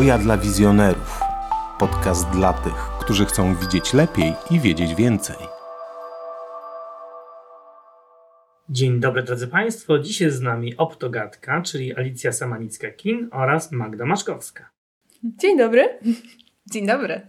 Hoja dla wizjonerów. Podcast dla tych, którzy chcą widzieć lepiej i wiedzieć więcej. Dzień dobry drodzy Państwo. Dziś jest z nami Optogatka, czyli Alicja Samanicka-Kin oraz Magda Maszkowska. Dzień dobry. Dzień dobry.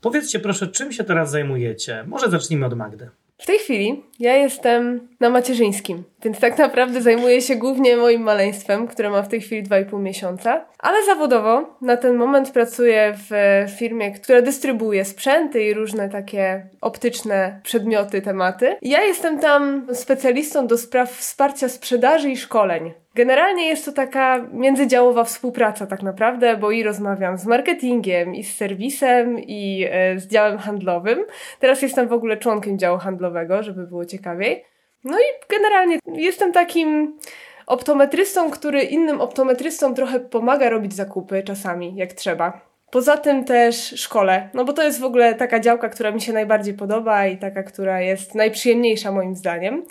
Powiedzcie proszę, czym się teraz zajmujecie? Może zacznijmy od Magdy. W tej chwili ja jestem na macierzyńskim, więc tak naprawdę zajmuję się głównie moim maleństwem, które ma w tej chwili 2,5 miesiąca. Ale zawodowo na ten moment pracuję w firmie, która dystrybuuje sprzęty i różne takie optyczne przedmioty, tematy. Ja jestem tam specjalistą do spraw wsparcia sprzedaży i szkoleń. Generalnie jest to taka międzydziałowa współpraca tak naprawdę, bo i rozmawiam z marketingiem, i z serwisem, i e, z działem handlowym. Teraz jestem w ogóle członkiem działu handlowego, żeby było ciekawiej. No i generalnie jestem takim optometrystą, który innym optometrystom trochę pomaga robić zakupy czasami, jak trzeba. Poza tym też szkole, no bo to jest w ogóle taka działka, która mi się najbardziej podoba i taka, która jest najprzyjemniejsza moim zdaniem.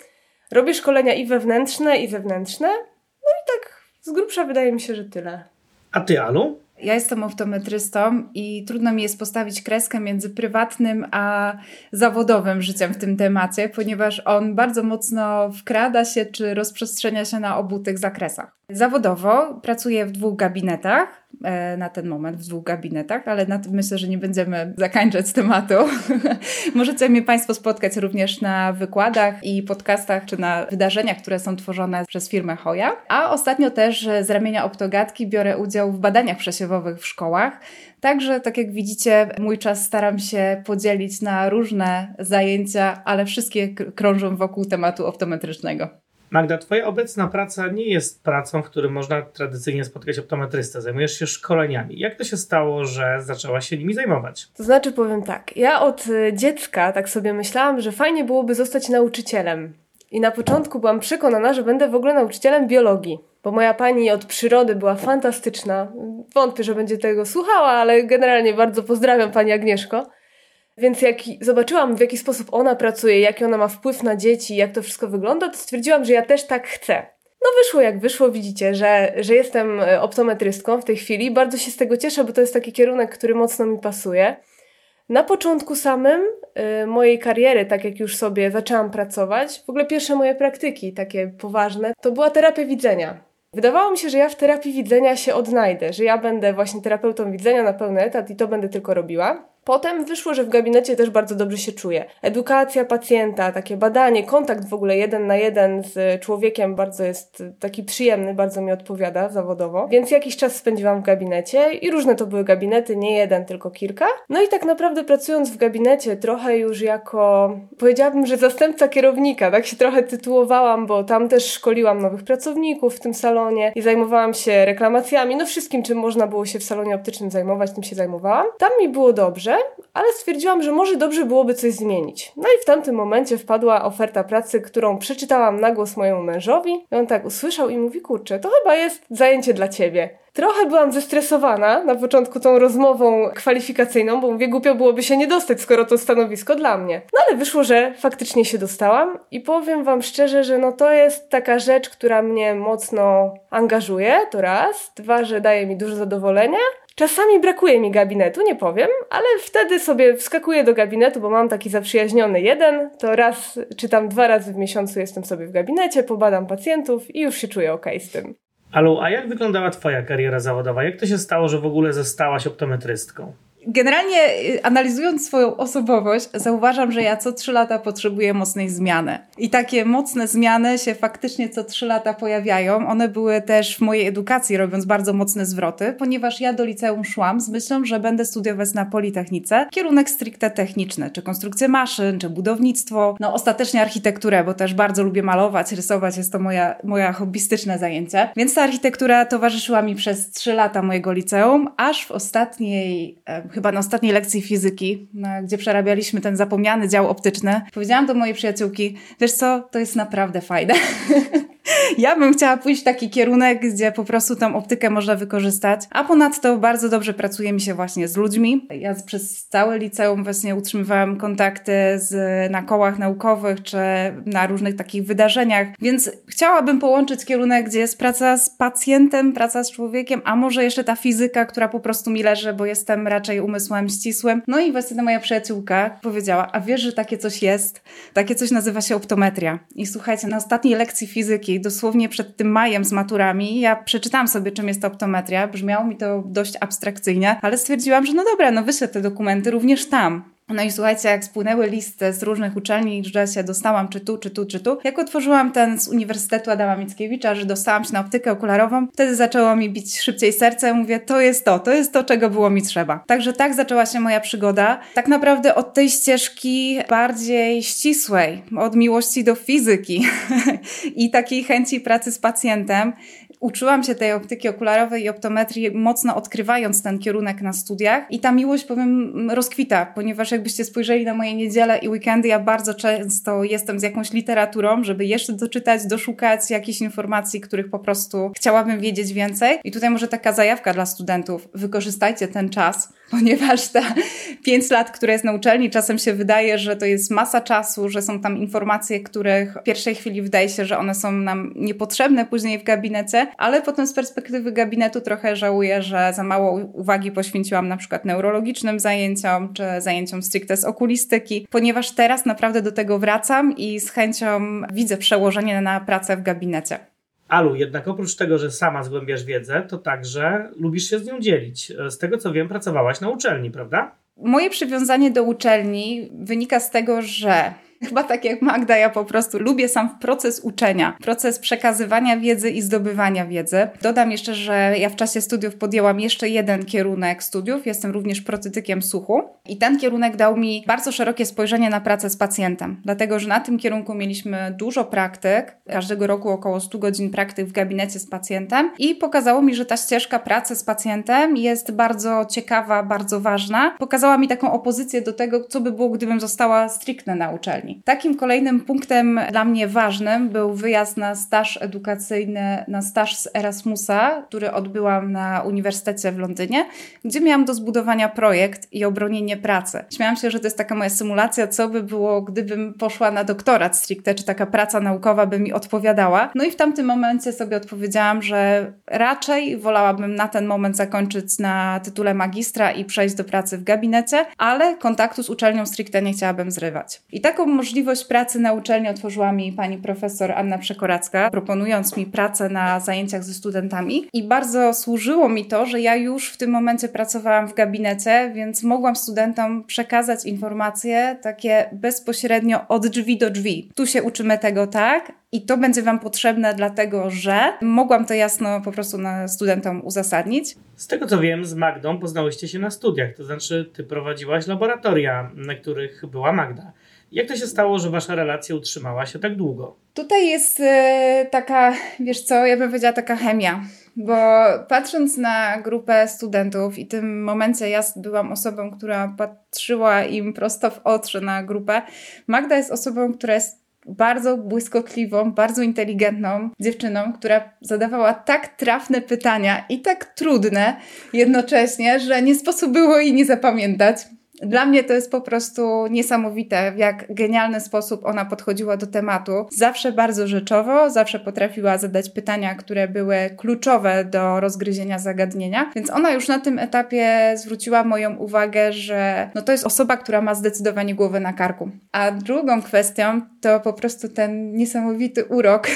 Robię szkolenia i wewnętrzne, i zewnętrzne. No i tak z grubsza wydaje mi się, że tyle. A ty, Alu? Ja jestem optometrystą i trudno mi jest postawić kreskę między prywatnym a zawodowym życiem w tym temacie, ponieważ on bardzo mocno wkrada się czy rozprzestrzenia się na obu tych zakresach. Zawodowo pracuję w dwóch gabinetach, na ten moment w dwóch gabinetach, ale na tym myślę, że nie będziemy zakańczać tematu. Możecie mnie Państwo spotkać również na wykładach i podcastach, czy na wydarzeniach, które są tworzone przez firmę Hoja. A ostatnio też z ramienia Optogatki biorę udział w badaniach przesiewowych w szkołach. Także, tak jak widzicie, mój czas staram się podzielić na różne zajęcia, ale wszystkie krążą wokół tematu optometrycznego. Magda, Twoja obecna praca nie jest pracą, w której można tradycyjnie spotkać optometrystę. Zajmujesz się szkoleniami. Jak to się stało, że zaczęłaś się nimi zajmować? To znaczy, powiem tak. Ja od y, dziecka tak sobie myślałam, że fajnie byłoby zostać nauczycielem. I na początku byłam przekonana, że będę w ogóle nauczycielem biologii, bo moja pani od przyrody była fantastyczna. Wątpię, że będzie tego słuchała, ale generalnie bardzo pozdrawiam pani Agnieszko. Więc jak zobaczyłam, w jaki sposób ona pracuje, jaki ona ma wpływ na dzieci, jak to wszystko wygląda, to stwierdziłam, że ja też tak chcę. No wyszło jak wyszło, widzicie, że, że jestem e, optometrystką w tej chwili. Bardzo się z tego cieszę, bo to jest taki kierunek, który mocno mi pasuje. Na początku samym y, mojej kariery, tak jak już sobie zaczęłam pracować, w ogóle pierwsze moje praktyki, takie poważne, to była terapia widzenia. Wydawało mi się, że ja w terapii widzenia się odnajdę, że ja będę właśnie terapeutą widzenia na pełny etat i to będę tylko robiła. Potem wyszło, że w gabinecie też bardzo dobrze się czuję. Edukacja pacjenta, takie badanie, kontakt w ogóle jeden na jeden z człowiekiem bardzo jest taki przyjemny, bardzo mi odpowiada zawodowo. Więc jakiś czas spędziłam w gabinecie i różne to były gabinety, nie jeden, tylko kilka. No i tak naprawdę pracując w gabinecie trochę już jako, powiedziałabym, że zastępca kierownika, tak się trochę tytułowałam, bo tam też szkoliłam nowych pracowników w tym salonie i zajmowałam się reklamacjami, no wszystkim, czym można było się w salonie optycznym zajmować, tym się zajmowałam. Tam mi było dobrze, ale stwierdziłam, że może dobrze byłoby coś zmienić. No i w tamtym momencie wpadła oferta pracy, którą przeczytałam na głos mojemu mężowi. I on tak usłyszał i mówi: Kurczę, to chyba jest zajęcie dla ciebie. Trochę byłam zestresowana na początku tą rozmową kwalifikacyjną, bo mówię, głupio byłoby się nie dostać, skoro to stanowisko dla mnie. No ale wyszło, że faktycznie się dostałam i powiem Wam szczerze, że no to jest taka rzecz, która mnie mocno angażuje, to raz. Dwa, że daje mi dużo zadowolenia. Czasami brakuje mi gabinetu, nie powiem, ale wtedy sobie wskakuję do gabinetu, bo mam taki zaprzyjaźniony jeden, to raz czy tam dwa razy w miesiącu jestem sobie w gabinecie, pobadam pacjentów i już się czuję ok z tym. Alu, a jak wyglądała Twoja kariera zawodowa? Jak to się stało, że w ogóle zostałaś optometrystką? Generalnie y, analizując swoją osobowość, zauważam, że ja co trzy lata potrzebuję mocnej zmiany. I takie mocne zmiany się faktycznie co trzy lata pojawiają. One były też w mojej edukacji, robiąc bardzo mocne zwroty, ponieważ ja do liceum szłam z myślą, że będę studiować na Politechnice kierunek stricte techniczny, czy konstrukcję maszyn, czy budownictwo, no ostatecznie architekturę, bo też bardzo lubię malować, rysować, jest to moja, moja hobbystyczne zajęcie. Więc ta architektura towarzyszyła mi przez trzy lata mojego liceum, aż w ostatniej chyba na ostatniej lekcji fizyki, gdzie przerabialiśmy ten zapomniany dział optyczny, powiedziałam do mojej przyjaciółki, wiesz co, to jest naprawdę fajne. ja bym chciała pójść w taki kierunek, gdzie po prostu tą optykę można wykorzystać, a ponadto bardzo dobrze pracuje mi się właśnie z ludźmi. Ja przez całe liceum właśnie utrzymywałam kontakty z, na kołach naukowych, czy na różnych takich wydarzeniach, więc chciałabym połączyć kierunek, gdzie jest praca z pacjentem, praca z człowiekiem, a może jeszcze ta fizyka, która po prostu mi leży, bo jestem raczej umysłem ścisłym. No i właśnie ta moja przyjaciółka powiedziała, a wiesz, że takie coś jest? Takie coś nazywa się optometria. I słuchajcie, na ostatniej lekcji fizyki, dosłownie przed tym majem z maturami, ja przeczytałam sobie, czym jest optometria. Brzmiało mi to dość abstrakcyjnie, ale stwierdziłam, że no dobra, no wyślę te dokumenty również tam. No i słuchajcie, jak spłynęły listy z różnych uczelni, że się dostałam czy tu, czy tu, czy tu. Jak otworzyłam ten z Uniwersytetu Adama Mickiewicza, że dostałam się na optykę okularową, wtedy zaczęło mi bić szybciej serce. Mówię, to jest to, to jest to, czego było mi trzeba. Także tak zaczęła się moja przygoda. Tak naprawdę od tej ścieżki bardziej ścisłej, od miłości do fizyki i takiej chęci pracy z pacjentem uczyłam się tej optyki okularowej i optometrii mocno odkrywając ten kierunek na studiach i ta miłość, powiem, rozkwita, ponieważ jakbyście spojrzeli na moje niedziele i weekendy, ja bardzo często jestem z jakąś literaturą, żeby jeszcze doczytać, doszukać jakichś informacji, których po prostu chciałabym wiedzieć więcej. I tutaj może taka zajawka dla studentów. Wykorzystajcie ten czas, ponieważ te pięć lat, które jest na uczelni, czasem się wydaje, że to jest masa czasu, że są tam informacje, których w pierwszej chwili wydaje się, że one są nam niepotrzebne później w gabinecie, ale potem z perspektywy gabinetu trochę żałuję, że za mało uwagi poświęciłam na przykład neurologicznym zajęciom, czy zajęciom stricte z okulistyki, ponieważ teraz naprawdę do tego wracam i z chęcią widzę przełożenie na pracę w gabinecie. Alu, jednak oprócz tego, że sama zgłębiasz wiedzę, to także lubisz się z nią dzielić. Z tego co wiem, pracowałaś na uczelni, prawda? Moje przywiązanie do uczelni wynika z tego, że Chyba tak jak Magda, ja po prostu lubię sam proces uczenia, proces przekazywania wiedzy i zdobywania wiedzy. Dodam jeszcze, że ja w czasie studiów podjęłam jeszcze jeden kierunek studiów. Jestem również protetykiem słuchu i ten kierunek dał mi bardzo szerokie spojrzenie na pracę z pacjentem, dlatego że na tym kierunku mieliśmy dużo praktyk, każdego roku około 100 godzin praktyk w gabinecie z pacjentem i pokazało mi, że ta ścieżka pracy z pacjentem jest bardzo ciekawa, bardzo ważna. Pokazała mi taką opozycję do tego, co by było, gdybym została stricte na uczelni. Takim kolejnym punktem dla mnie ważnym był wyjazd na staż edukacyjny, na staż z Erasmusa, który odbyłam na Uniwersytecie w Londynie, gdzie miałam do zbudowania projekt i obronienie pracy. Śmiałam się, że to jest taka moja symulacja, co by było, gdybym poszła na doktorat stricte, czy taka praca naukowa by mi odpowiadała. No i w tamtym momencie sobie odpowiedziałam, że raczej wolałabym na ten moment zakończyć na tytule magistra i przejść do pracy w gabinecie, ale kontaktu z uczelnią stricte nie chciałabym zrywać. I taką możliwość pracy na uczelni otworzyła mi pani profesor Anna Przekoracka, proponując mi pracę na zajęciach ze studentami. I bardzo służyło mi to, że ja już w tym momencie pracowałam w gabinecie, więc mogłam studentom przekazać informacje takie bezpośrednio od drzwi do drzwi. Tu się uczymy tego tak, i to będzie Wam potrzebne, dlatego że mogłam to jasno po prostu na studentom uzasadnić. Z tego co wiem, z Magdą poznałyście się na studiach, to znaczy Ty prowadziłaś laboratoria, na których była Magda. Jak to się stało, że wasza relacja utrzymała się tak długo? Tutaj jest e, taka, wiesz co, ja bym powiedziała taka chemia, bo patrząc na grupę studentów i w tym momencie ja byłam osobą, która patrzyła im prosto w oczy na grupę, Magda jest osobą, która jest bardzo błyskotliwą, bardzo inteligentną dziewczyną, która zadawała tak trafne pytania i tak trudne jednocześnie, że nie sposób było jej nie zapamiętać. Dla mnie to jest po prostu niesamowite, w jak genialny sposób ona podchodziła do tematu. Zawsze bardzo rzeczowo, zawsze potrafiła zadać pytania, które były kluczowe do rozgryzienia zagadnienia, więc ona już na tym etapie zwróciła moją uwagę, że no to jest osoba, która ma zdecydowanie głowę na karku. A drugą kwestią to po prostu ten niesamowity urok,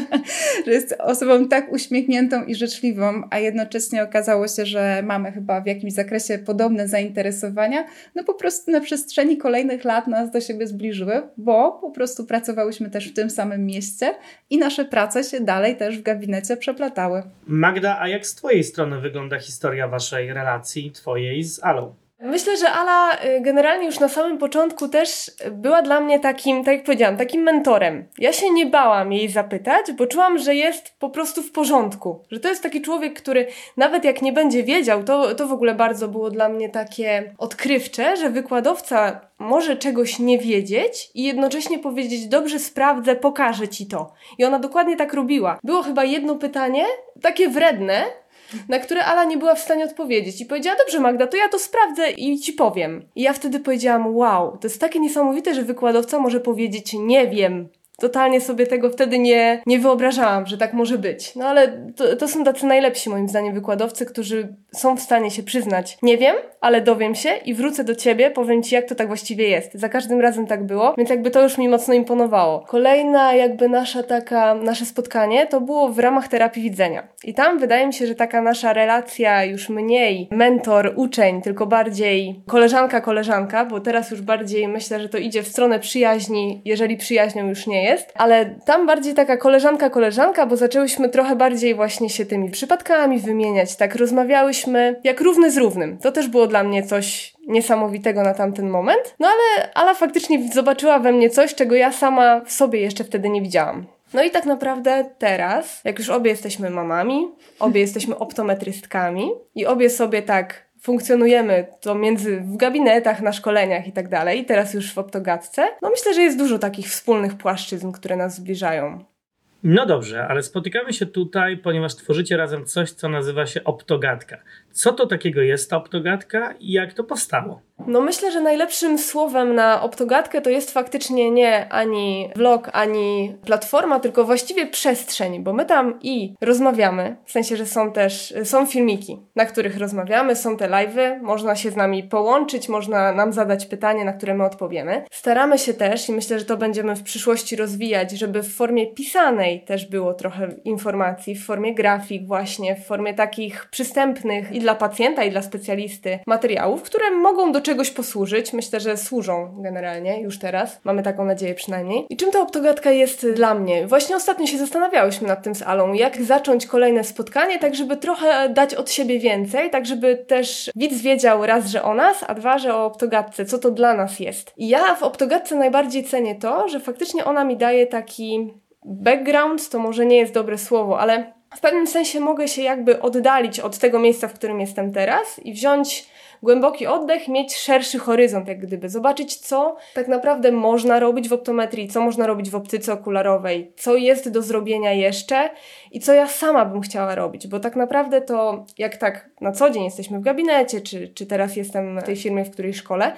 że jest osobą tak uśmiechniętą i życzliwą, a jednocześnie okazało się, że mamy chyba w jakimś zakresie podobne zainteresowania, no po prostu na przestrzeni kolejnych lat nas do siebie zbliżyły, bo po prostu pracowałyśmy też w tym samym mieście i nasze prace się dalej też w gabinecie przeplatały. Magda, a jak z Twojej strony wygląda historia Waszej relacji, Twojej z Alą? Myślę, że Ala y, generalnie już na samym początku też była dla mnie takim, tak jak powiedziałam, takim mentorem. Ja się nie bałam jej zapytać, bo czułam, że jest po prostu w porządku. Że to jest taki człowiek, który nawet jak nie będzie wiedział, to, to w ogóle bardzo było dla mnie takie odkrywcze, że wykładowca może czegoś nie wiedzieć i jednocześnie powiedzieć, dobrze sprawdzę, pokażę ci to. I ona dokładnie tak robiła. Było chyba jedno pytanie, takie wredne, na które Ala nie była w stanie odpowiedzieć. I powiedziała, dobrze Magda, to ja to sprawdzę i ci powiem. I ja wtedy powiedziałam, wow, to jest takie niesamowite, że wykładowca może powiedzieć, nie wiem. Totalnie sobie tego wtedy nie, nie wyobrażałam, że tak może być. No ale to, to są tacy najlepsi moim zdaniem wykładowcy, którzy są w stanie się przyznać. Nie wiem, ale dowiem się i wrócę do ciebie, powiem ci, jak to tak właściwie jest. Za każdym razem tak było, więc jakby to już mi mocno imponowało. Kolejna jakby nasza taka, nasze spotkanie to było w ramach terapii widzenia. I tam wydaje mi się, że taka nasza relacja już mniej mentor, uczeń, tylko bardziej koleżanka, koleżanka, bo teraz już bardziej myślę, że to idzie w stronę przyjaźni, jeżeli przyjaźnią już jest, ale tam bardziej taka koleżanka, koleżanka, bo zaczęłyśmy trochę bardziej właśnie się tymi przypadkami wymieniać, tak rozmawiałyśmy jak równy z równym. To też było dla mnie coś niesamowitego na tamten moment. No ale Ala faktycznie zobaczyła we mnie coś, czego ja sama w sobie jeszcze wtedy nie widziałam. No i tak naprawdę teraz, jak już obie jesteśmy mamami, obie jesteśmy optometrystkami i obie sobie tak funkcjonujemy to między w gabinetach, na szkoleniach i tak dalej, teraz już w optogatce, no myślę, że jest dużo takich wspólnych płaszczyzn, które nas zbliżają. No dobrze, ale spotykamy się tutaj, ponieważ tworzycie razem coś, co nazywa się optogatka. Co to takiego jest ta optogatka i jak to powstało? No myślę, że najlepszym słowem na optogatkę to jest faktycznie nie ani vlog, ani platforma, tylko właściwie przestrzeń, bo my tam i rozmawiamy, w sensie, że są też, są filmiki, na których rozmawiamy, są te live'y, można się z nami połączyć, można nam zadać pytanie, na które my odpowiemy. Staramy się też i myślę, że to będziemy w przyszłości rozwijać, żeby w formie pisanej też było trochę informacji, w formie grafik właśnie, w formie takich przystępnych i dla pacjenta, i dla specjalisty materiałów, które mogą do czegoś posłużyć. Myślę, że służą generalnie już teraz. Mamy taką nadzieję przynajmniej. I czym ta optogatka jest dla mnie? Właśnie ostatnio się zastanawiałyśmy nad tym z Alą, jak zacząć kolejne spotkanie, tak żeby trochę dać od siebie więcej, tak żeby też widz wiedział raz, że o nas, a dwa, że o optogatce, co to dla nas jest. I ja w optogatce najbardziej cenię to, że faktycznie ona mi daje taki background, to może nie jest dobre słowo, ale w pewnym sensie mogę się jakby oddalić od tego miejsca, w którym jestem teraz i wziąć głęboki oddech, mieć szerszy horyzont, jak gdyby. Zobaczyć, co tak naprawdę można robić w optometrii, co można robić w optyce okularowej, co jest do zrobienia jeszcze i co ja sama bym chciała robić, bo tak naprawdę to jak tak na co dzień jesteśmy w gabinecie, czy, czy teraz jestem w tej firmie, w której szkole,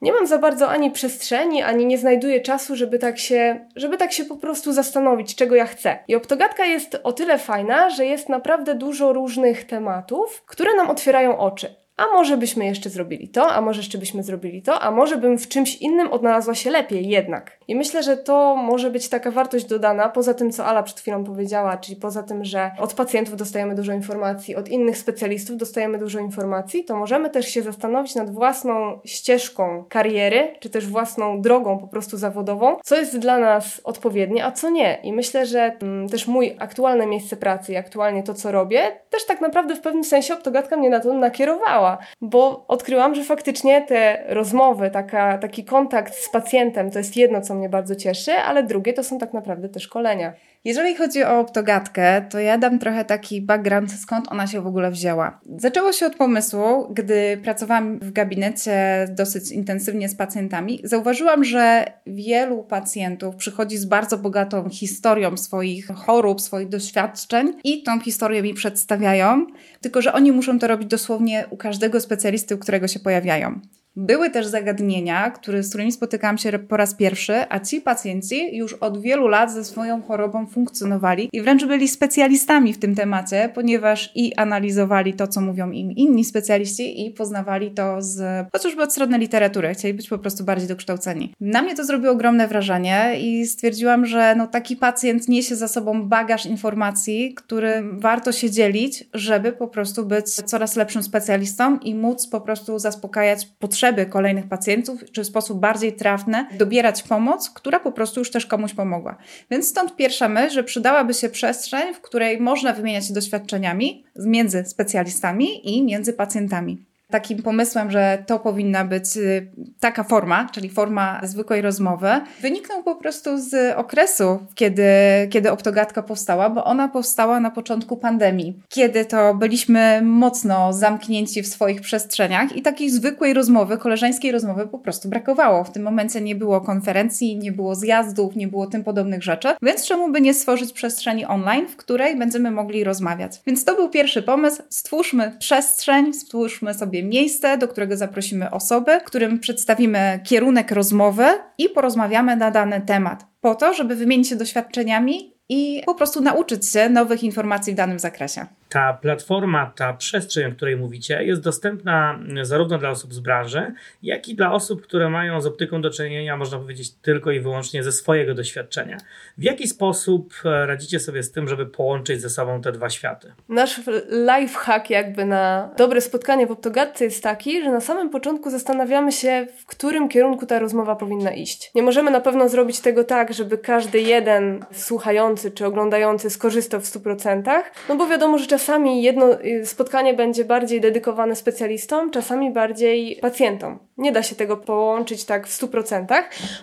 nie mam za bardzo ani przestrzeni, ani nie znajduję czasu, żeby tak się, żeby tak się po prostu zastanowić, czego ja chcę. I optogatka jest o tyle fajna, że jest naprawdę dużo różnych tematów, które nam otwierają oczy a może byśmy jeszcze zrobili to, a może jeszcze byśmy zrobili to, a może bym w czymś innym odnalazła się lepiej jednak. I myślę, że to może być taka wartość dodana, poza tym, co Ala przed chwilą powiedziała, czyli poza tym, że od pacjentów dostajemy dużo informacji, od innych specjalistów dostajemy dużo informacji, to możemy też się zastanowić nad własną ścieżką kariery, czy też własną drogą po prostu zawodową, co jest dla nas odpowiednie, a co nie. I myślę, że mm, też mój aktualne miejsce pracy i aktualnie to, co robię, też tak naprawdę w pewnym sensie optogatka mnie na to nakierowała bo odkryłam, że faktycznie te rozmowy, taka, taki kontakt z pacjentem to jest jedno, co mnie bardzo cieszy, ale drugie to są tak naprawdę te szkolenia. Jeżeli chodzi o optogatkę, to ja dam trochę taki background, skąd ona się w ogóle wzięła. Zaczęło się od pomysłu, gdy pracowałam w gabinecie dosyć intensywnie z pacjentami. Zauważyłam, że wielu pacjentów przychodzi z bardzo bogatą historią swoich chorób, swoich doświadczeń i tą historię mi przedstawiają, tylko że oni muszą to robić dosłownie u każdego specjalisty, u którego się pojawiają. Były też zagadnienia, które, z którymi spotykałam się po raz pierwszy, a ci pacjenci już od wielu lat ze swoją chorobą funkcjonowali i wręcz byli specjalistami w tym temacie, ponieważ i analizowali to, co mówią im inni specjaliści i poznawali to z chociażby od strony literatury. Chcieli być po prostu bardziej dokształceni. Na mnie to zrobiło ogromne wrażenie i stwierdziłam, że no, taki pacjent niesie za sobą bagaż informacji, który warto się dzielić, żeby po prostu być coraz lepszym specjalistą i móc po prostu zaspokajać potrzeby potrzeby kolejnych pacjentów, czy w sposób bardziej trafny dobierać pomoc, która po prostu już też komuś pomogła. Więc stąd pierwsza myśl, że przydałaby się przestrzeń, w której można wymieniać się doświadczeniami między specjalistami i między pacjentami. Takim pomysłem, że to powinna być y, taka forma, czyli forma zwykłej rozmowy, wyniknął po prostu z okresu, kiedy, kiedy Optogatka powstała, bo ona powstała na początku pandemii, kiedy to byliśmy mocno zamknięci w swoich przestrzeniach i takiej zwykłej rozmowy, koleżeńskiej rozmowy po prostu brakowało. W tym momencie nie było konferencji, nie było zjazdów, nie było tym podobnych rzeczy, więc czemu by nie stworzyć przestrzeni online, w której będziemy mogli rozmawiać. Więc to był pierwszy pomysł. Stwórzmy przestrzeń, stwórzmy sobie miejsce, do którego zaprosimy osoby, którym przedstawimy kierunek rozmowy i porozmawiamy na dany temat. Po to, żeby wymienić się doświadczeniami i po prostu nauczyć się nowych informacji w danym zakresie. Ta platforma, ta przestrzeń, o której mówicie, jest dostępna zarówno dla osób z branży, jak i dla osób, które mają z optyką do czynienia, można powiedzieć, tylko i wyłącznie ze swojego doświadczenia. W jaki sposób e, radzicie sobie z tym, żeby połączyć ze sobą te dwa światy? Nasz life hack jakby na dobre spotkanie w optogatce jest taki, że na samym początku zastanawiamy się, w którym kierunku ta rozmowa powinna iść. Nie możemy na pewno zrobić tego tak, żeby każdy jeden słuchający czy oglądający skorzystał w 100%, no bo wiadomo, że czasami jedno y, spotkanie będzie bardziej dedykowane specjalistom, czasami bardziej pacjentom. Nie da się tego połączyć tak w 100%,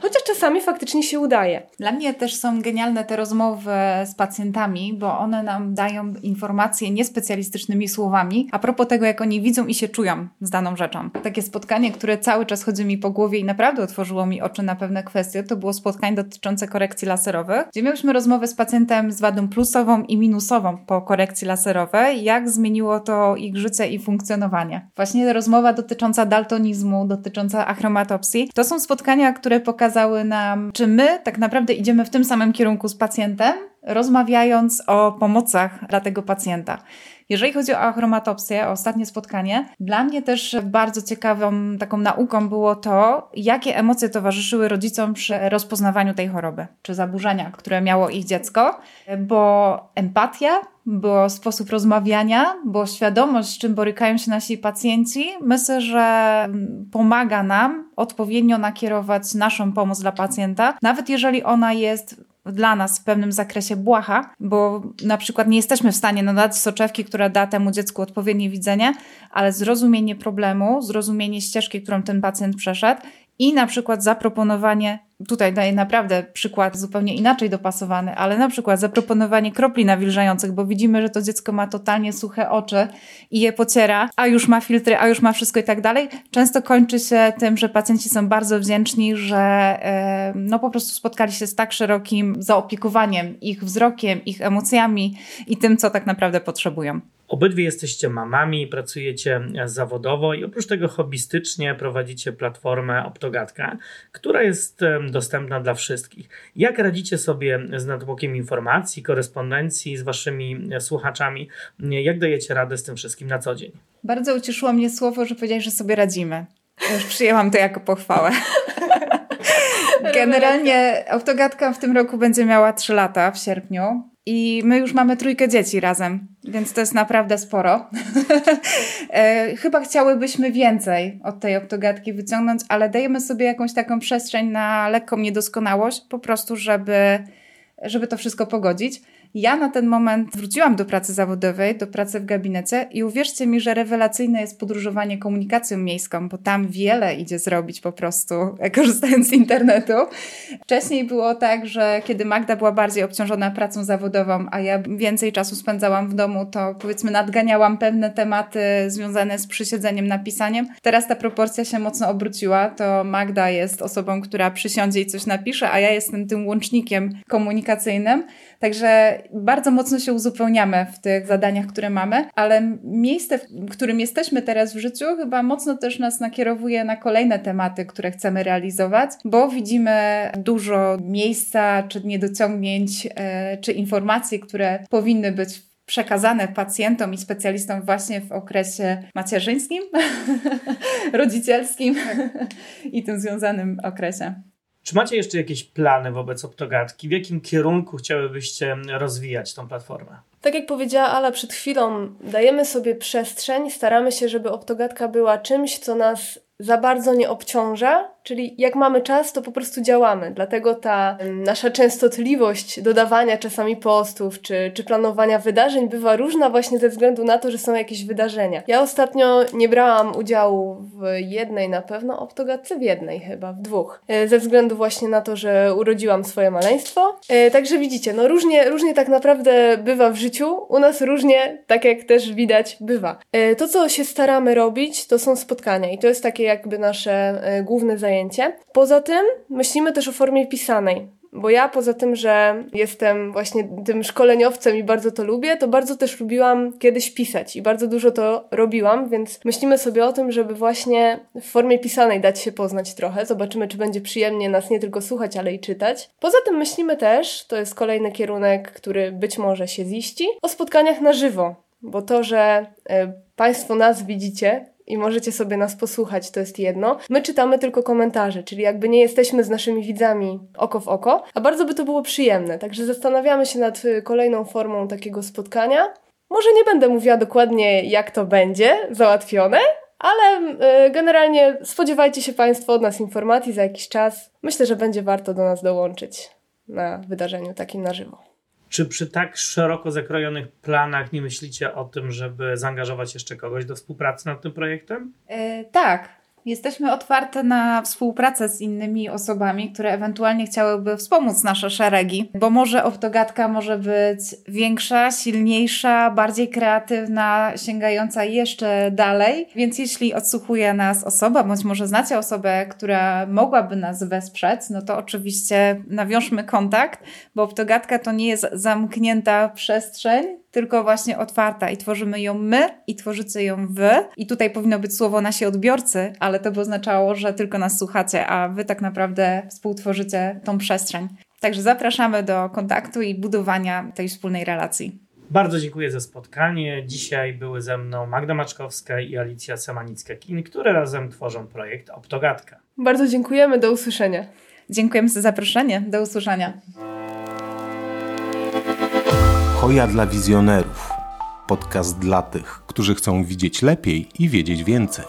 chociaż czasami faktycznie się udaje. Dla mnie też są genialne te rozmowy z pacjentami, bo one nam dają informacje niespecjalistycznymi słowami a propos tego, jak oni widzą i się czują z daną rzeczą. Takie spotkanie, które cały czas chodzi mi po głowie i naprawdę otworzyło mi oczy na pewne kwestie, to było spotkanie dotyczące korekcji laserowych, gdzie mieliśmy rozmowę z pacjentem z wadą plusową i minusową po korekcji laserowej, jak zmieniło to ich życie i funkcjonowanie. Właśnie rozmowa dotycząca daltonizmu, dotycząca achromatopsji. To są spotkania, które pokazały nam, czy my tak naprawdę idziemy w tym samym kierunku z pacjentem, rozmawiając o pomocach dla tego pacjenta. Jeżeli chodzi o achromatopsję, o ostatnie spotkanie, dla mnie też bardzo ciekawą taką nauką było to, jakie emocje towarzyszyły rodzicom przy rozpoznawaniu tej choroby, czy zaburzenia, które miało ich dziecko, bo empatia, bo sposób rozmawiania, bo świadomość, z czym borykają się nasi pacjenci, myślę, że pomaga nam odpowiednio nakierować naszą pomoc dla pacjenta, nawet jeżeli ona jest dla nas w pewnym zakresie błaha, bo na przykład nie jesteśmy w stanie nadać soczewki, która da temu dziecku odpowiednie widzenie, ale zrozumienie problemu, zrozumienie ścieżki, którą ten pacjent przeszedł i na przykład zaproponowanie tutaj daję naprawdę przykład zupełnie inaczej dopasowany, ale na przykład zaproponowanie kropli nawilżających, bo widzimy, że to dziecko ma totalnie suche oczy i je pociera, a już ma filtry, a już ma wszystko i tak dalej. Często kończy się tym, że pacjenci są bardzo wdzięczni, że no po prostu spotkali się z tak szerokim zaopiekowaniem ich wzrokiem, ich emocjami i tym, co tak naprawdę potrzebują. Obydwie jesteście mamami, pracujecie zawodowo i oprócz tego hobbystycznie prowadzicie platformę Optogatka, która jest dostępna dla wszystkich. Jak radzicie sobie z natłokiem informacji, korespondencji z waszymi słuchaczami? Jak dajecie radę z tym wszystkim na co dzień? Bardzo ucieszyło mnie słowo, że powiedziałeś, że sobie radzimy. już przyjęłam to jako pochwałę. Generalnie Optogatka w tym roku będzie miała 3 lata w sierpniu. I my już mamy trójkę dzieci razem, więc to jest naprawdę sporo. E, chyba chciałybyśmy więcej od tej optogatki wyciągnąć, ale dajemy sobie jakąś taką przestrzeń na lekką niedoskonałość, po prostu, żeby, żeby to wszystko pogodzić. Ja na ten moment wróciłam do pracy zawodowej, do pracy w gabinecie i uwierzcie mi, że rewelacyjne jest podróżowanie komunikacją miejską, bo tam wiele idzie zrobić po prostu, korzystając z internetu. Wcześniej było tak, że kiedy Magda była bardziej obciążona pracą zawodową, a ja więcej czasu spędzałam w domu, to powiedzmy nadganiałam pewne tematy związane z przysiedzeniem, napisaniem. Teraz ta proporcja się mocno obróciła. To Magda jest osobą, która przysiądzie i coś napisze, a ja jestem tym łącznikiem komunikacyjnym. Także bardzo mocno się uzupełniamy w tych zadaniach, które mamy, ale miejsce, w którym jesteśmy teraz w życiu, chyba mocno też nas nakierowuje na kolejne tematy, które chcemy realizować, bo widzimy dużo miejsca, czy niedociągnięć, e, czy informacji, które powinny być przekazane pacjentom i specjalistom właśnie w okresie macierzyńskim, rodzicielskim i tym związanym okresie. Czy macie jeszcze jakieś plany wobec Optogatki? W jakim kierunku chciałybyście rozwijać tą platformę? Tak jak powiedziała Ala przed chwilą, dajemy sobie przestrzeń, staramy się, żeby Optogatka była czymś, co nas za bardzo nie obciąża, czyli jak mamy czas, to po prostu działamy. Dlatego ta nasza częstotliwość dodawania czasami postów czy, czy planowania wydarzeń bywa różna właśnie ze względu na to, że są jakieś wydarzenia. Ja ostatnio nie brałam udziału w jednej na pewno optogatce, w jednej chyba, w dwóch, e, ze względu właśnie na to, że urodziłam swoje maleństwo. E, także widzicie, no różnie, różnie tak naprawdę bywa w życiu, u nas różnie, tak jak też widać, bywa. E, to, co się staramy robić, to są spotkania i to jest takie jakby nasze główne zajęcie. Poza tym myślimy też o formie pisanej. Bo ja poza tym, że jestem właśnie tym szkoleniowcem i bardzo to lubię, to bardzo też lubiłam kiedyś pisać i bardzo dużo to robiłam, więc myślimy sobie o tym, żeby właśnie w formie pisanej dać się poznać trochę. Zobaczymy, czy będzie przyjemnie nas nie tylko słuchać, ale i czytać. Poza tym myślimy też, to jest kolejny kierunek, który być może się ziści, o spotkaniach na żywo. Bo to, że y, Państwo nas widzicie, i możecie sobie nas posłuchać, to jest jedno. My czytamy tylko komentarze, czyli jakby nie jesteśmy z naszymi widzami oko w oko, a bardzo by to było przyjemne. Także zastanawiamy się nad y, kolejną formą takiego spotkania. Może nie będę mówiła dokładnie, jak to będzie załatwione, ale y, generalnie spodziewajcie się Państwo od nas informacji za jakiś czas. Myślę, że będzie warto do nas dołączyć na wydarzeniu takim na żywo. Czy przy tak szeroko zakrojonych planach nie myślicie o tym, żeby zaangażować jeszcze kogoś do współpracy nad tym projektem? E, tak. Jesteśmy otwarte na współpracę z innymi osobami, które ewentualnie chciałyby wspomóc nasze szeregi, bo może optogatka może być większa, silniejsza, bardziej kreatywna, sięgająca jeszcze dalej. Więc jeśli odsłuchuje nas osoba, bądź może znacie osobę, która mogłaby nas wesprzeć, no to oczywiście nawiążmy kontakt, bo optogatka to nie jest zamknięta przestrzeń, tylko właśnie otwarta i tworzymy ją my i tworzycie ją wy. I tutaj powinno być słowo nasi odbiorcy, ale to by oznaczało, że tylko nas słuchacie, a wy tak naprawdę współtworzycie tą przestrzeń. Także zapraszamy do kontaktu i budowania tej wspólnej relacji. Bardzo dziękuję za spotkanie. Dzisiaj były ze mną Magda Maczkowska i Alicja Semanicka-Kin, które razem tworzą projekt Optogatka. Bardzo dziękujemy, do usłyszenia. Dziękujemy za zaproszenie, do usłyszenia. Hoja dla wizjonerów. Podcast dla tych, którzy chcą widzieć lepiej i wiedzieć więcej.